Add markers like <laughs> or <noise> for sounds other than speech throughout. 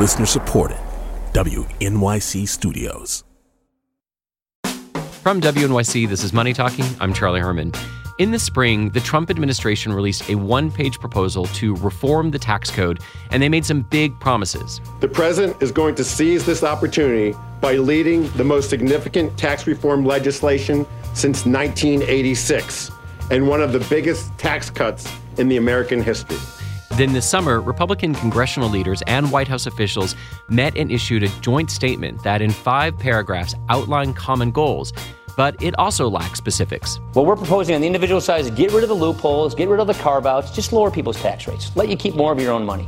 Listener supported. WNYC Studios. From WNYC, this is Money Talking. I'm Charlie Herman. In the spring, the Trump administration released a one page proposal to reform the tax code, and they made some big promises. The president is going to seize this opportunity by leading the most significant tax reform legislation since 1986 and one of the biggest tax cuts in the American history. Then this summer, Republican congressional leaders and White House officials met and issued a joint statement that, in five paragraphs, outlined common goals, but it also lacks specifics. What we're proposing on the individual side is get rid of the loopholes, get rid of the carve outs, just lower people's tax rates, let you keep more of your own money.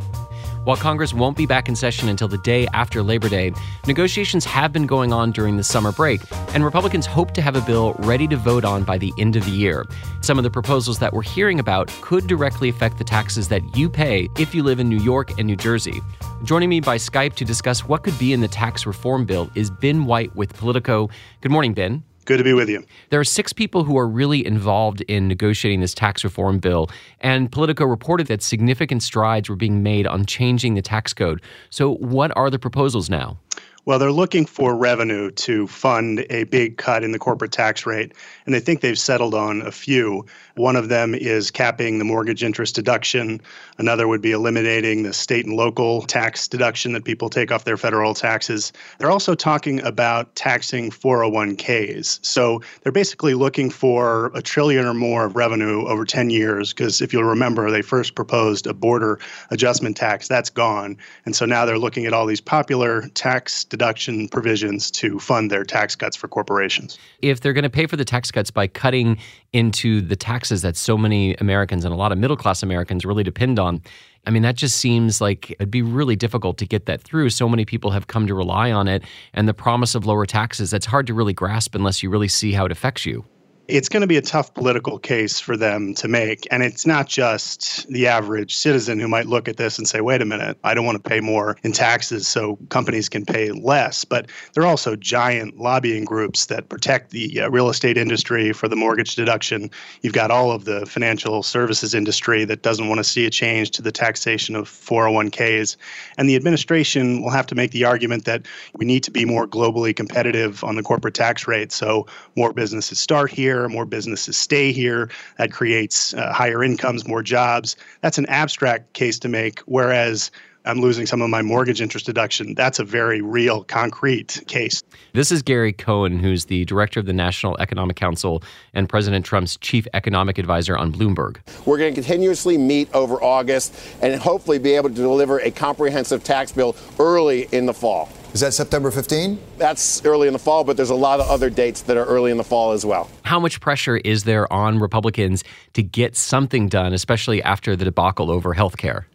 While Congress won't be back in session until the day after Labor Day, negotiations have been going on during the summer break, and Republicans hope to have a bill ready to vote on by the end of the year. Some of the proposals that we're hearing about could directly affect the taxes that you pay if you live in New York and New Jersey. Joining me by Skype to discuss what could be in the tax reform bill is Ben White with Politico. Good morning, Ben. Good to be with you. There are six people who are really involved in negotiating this tax reform bill, and Politico reported that significant strides were being made on changing the tax code. So, what are the proposals now? Well, they're looking for revenue to fund a big cut in the corporate tax rate, and they think they've settled on a few. One of them is capping the mortgage interest deduction. Another would be eliminating the state and local tax deduction that people take off their federal taxes. They're also talking about taxing 401ks. So they're basically looking for a trillion or more of revenue over 10 years, because if you'll remember, they first proposed a border adjustment tax. That's gone. And so now they're looking at all these popular tax deduction provisions to fund their tax cuts for corporations. If they're going to pay for the tax cuts by cutting into the taxes that so many Americans and a lot of middle class Americans really depend on, I mean, that just seems like it'd be really difficult to get that through. So many people have come to rely on it, and the promise of lower taxes, that's hard to really grasp unless you really see how it affects you it's going to be a tough political case for them to make. And it's not just the average citizen who might look at this and say, wait a minute, I don't want to pay more in taxes so companies can pay less. But there are also giant lobbying groups that protect the uh, real estate industry for the mortgage deduction. You've got all of the financial services industry that doesn't want to see a change to the taxation of 401ks. And the administration will have to make the argument that we need to be more globally competitive on the corporate tax rate so more businesses start here here, more businesses stay here. That creates uh, higher incomes, more jobs. That's an abstract case to make, whereas I'm losing some of my mortgage interest deduction. That's a very real, concrete case. This is Gary Cohn, who's the director of the National Economic Council and President Trump's chief economic advisor on Bloomberg. We're going to continuously meet over August and hopefully be able to deliver a comprehensive tax bill early in the fall. Is that September 15? That's early in the fall, but there's a lot of other dates that are early in the fall as well. How much pressure is there on Republicans to get something done, especially after the debacle over health care?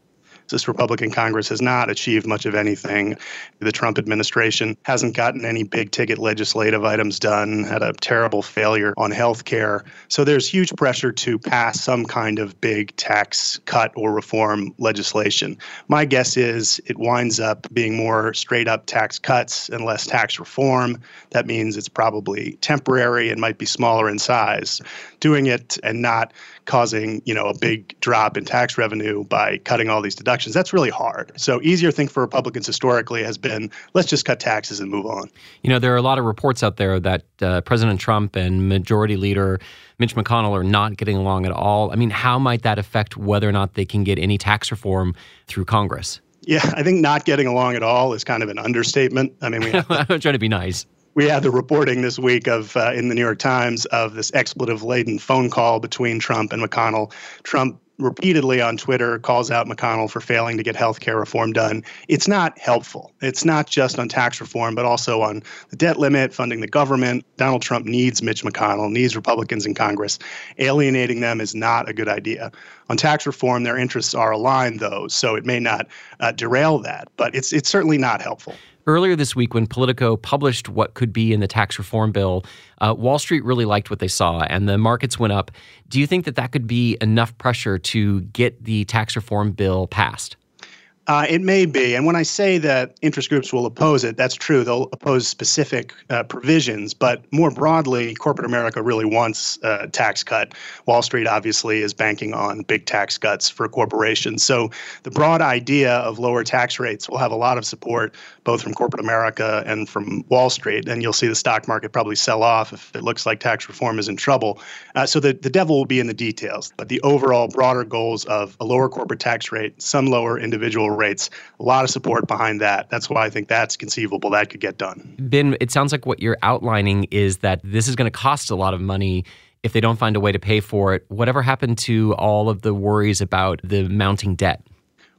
This Republican Congress has not achieved much of anything. The Trump administration hasn't gotten any big ticket legislative items done, had a terrible failure on health care. So there's huge pressure to pass some kind of big tax cut or reform legislation. My guess is it winds up being more straight up tax cuts and less tax reform. That means it's probably temporary and might be smaller in size. Doing it and not causing, you know, a big drop in tax revenue by cutting all these deductions. That's really hard. So easier thing for Republicans historically has been let's just cut taxes and move on. You know, there are a lot of reports out there that uh, President Trump and Majority Leader Mitch McConnell are not getting along at all. I mean, how might that affect whether or not they can get any tax reform through Congress? Yeah, I think not getting along at all is kind of an understatement. I mean, we have, I'm <laughs> trying to be nice we had the reporting this week of uh, in the New York Times of this expletive laden phone call between Trump and McConnell. Trump repeatedly on Twitter calls out McConnell for failing to get health care reform done. It's not helpful. It's not just on tax reform, but also on the debt limit, funding the government. Donald Trump needs Mitch McConnell, needs Republicans in Congress. Alienating them is not a good idea. On tax reform, their interests are aligned, though, so it may not uh, derail that, but it's, it's certainly not helpful. Earlier this week, when Politico published what could be in the tax reform bill, uh, Wall Street really liked what they saw and the markets went up. Do you think that that could be enough pressure to get the tax reform bill passed? Uh, it may be. And when I say that interest groups will oppose it, that's true. They'll oppose specific uh, provisions. But more broadly, corporate America really wants a tax cut. Wall Street obviously is banking on big tax cuts for corporations. So the broad idea of lower tax rates will have a lot of support, both from corporate America and from Wall Street. And you'll see the stock market probably sell off if it looks like tax reform is in trouble. Uh, so the, the devil will be in the details. But the overall broader goals of a lower corporate tax rate, some lower individual rates. A lot of support behind that. That's why I think that's conceivable. That could get done. Ben, it sounds like what you're outlining is that this is going to cost a lot of money if they don't find a way to pay for it. Whatever happened to all of the worries about the mounting debt?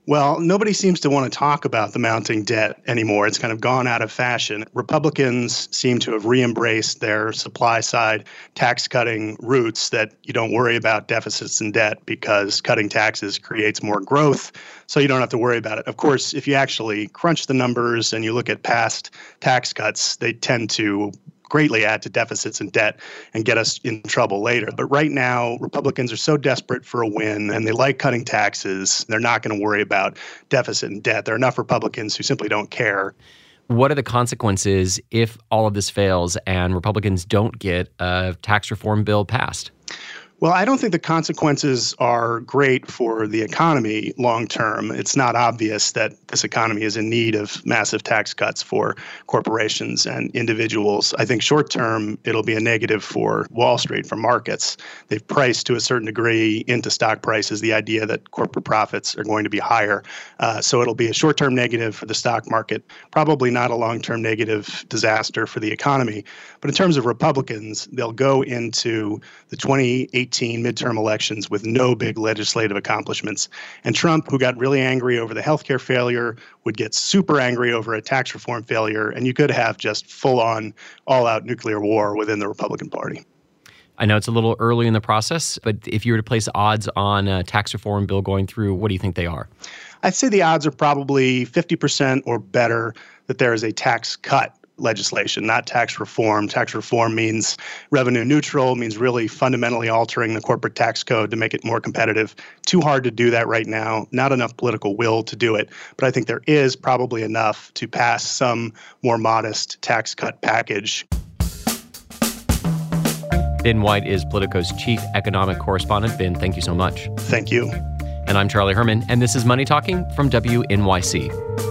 Well, nobody seems to want to talk about the mounting debt anymore. It's kind of gone out of fashion. Republicans seem to have re embraced their supply side tax cutting roots that you don't worry about deficits and debt because cutting taxes creates more growth. So you don't have to worry about it. Of course, if you actually crunch the numbers and you look at past tax cuts, they tend to greatly add to deficits and debt and get us in trouble later. But right now, Republicans are so desperate for a win and they like cutting taxes. They're not going to worry about deficit and debt. There are enough Republicans who simply don't care. What are the consequences if all of this fails and Republicans don't get a tax reform bill passed? Well, I don't think the consequences are great for the economy long term. It's not obvious that this economy is in need of massive tax cuts for corporations and individuals. I think short term, it'll be a negative for Wall Street, for markets. They've priced to a certain degree into stock prices the idea that corporate profits are going to be higher. Uh, so it'll be a short term negative for the stock market, probably not a long term negative disaster for the economy. But in terms of Republicans, they'll go into the 2018 2018 midterm elections with no big legislative accomplishments. And Trump, who got really angry over the healthcare failure, would get super angry over a tax reform failure. And you could have just full on, all out nuclear war within the Republican Party. I know it's a little early in the process, but if you were to place odds on a tax reform bill going through, what do you think they are? I'd say the odds are probably 50% or better that there is a tax cut legislation, not tax reform. Tax reform means revenue neutral, means really fundamentally altering the corporate tax code to make it more competitive. Too hard to do that right now, not enough political will to do it. But I think there is probably enough to pass some more modest tax cut package. Ben White is Politico's chief economic correspondent. Ben, thank you so much. Thank you. And I'm Charlie Herman, and this is Money Talking from WNYC.